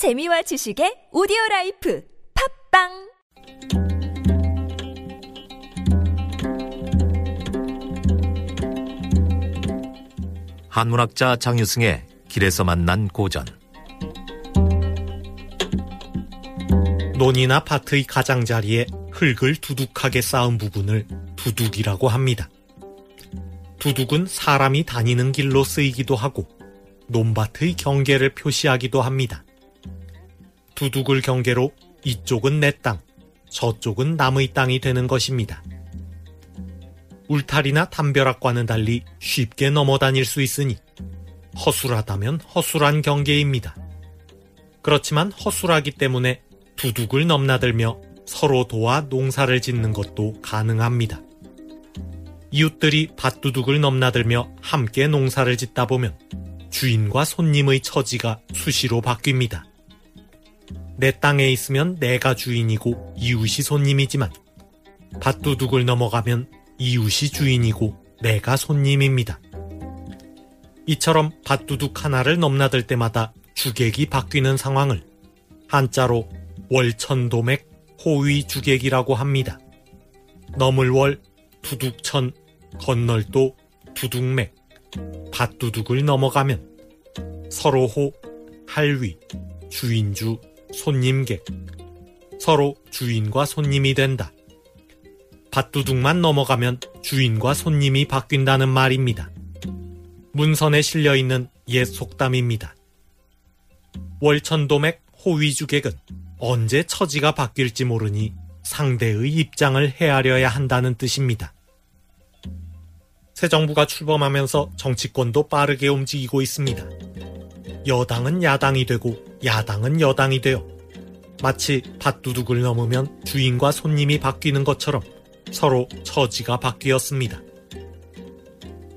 재미와 지식의 오디오 life 팟빵 한문학자 장유승의 길에서 만난 고전 논이나 밭의 가장자리에 흙을 두둑하게 쌓은 부분을 두둑이라고 합니다. 두둑은 사람이 다니는 길로 쓰이기도 하고 논밭의 경계를 표시하기도 합니다. 두둑을 경계로 이쪽은 내 땅, 저쪽은 남의 땅이 되는 것입니다. 울타리나 담벼락과는 달리 쉽게 넘어 다닐 수 있으니 허술하다면 허술한 경계입니다. 그렇지만 허술하기 때문에 두둑을 넘나들며 서로 도와 농사를 짓는 것도 가능합니다. 이웃들이 밭두둑을 넘나들며 함께 농사를 짓다 보면 주인과 손님의 처지가 수시로 바뀝니다. 내 땅에 있으면 내가 주인이고 이웃이 손님이지만 밭두둑을 넘어가면 이웃이 주인이고 내가 손님입니다. 이처럼 밭두둑 하나를 넘나들 때마다 주객이 바뀌는 상황을 한자로 월천도맥 호위주객이라고 합니다. 넘을 월 두둑천 건널도 두둑맥 밭두둑을 넘어가면 서로호 할위 주인주 손님객 서로 주인과 손님이 된다. 밭두둑만 넘어가면 주인과 손님이 바뀐다는 말입니다. 문선에 실려 있는 옛 속담입니다. 월천도맥 호위주객은 언제 처지가 바뀔지 모르니 상대의 입장을 헤아려야 한다는 뜻입니다. 새 정부가 출범하면서 정치권도 빠르게 움직이고 있습니다. 여당은 야당이 되고 야당은 여당이 되어 마치 밭두둑을 넘으면 주인과 손님이 바뀌는 것처럼 서로 처지가 바뀌었습니다.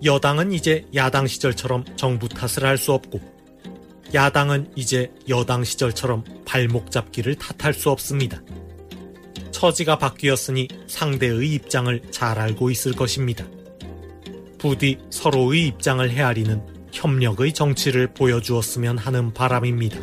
여당은 이제 야당 시절처럼 정부 탓을 할 수 없고 야당은 이제 여당 시절처럼 발목 잡기를 탓할 수 없습니다. 처지가 바뀌었으니 상대의 입장을 잘 알고 있을 것입니다. 부디 서로의 입장을 헤아리는 협력의 정치를 보여주었으면 하는 바람입니다.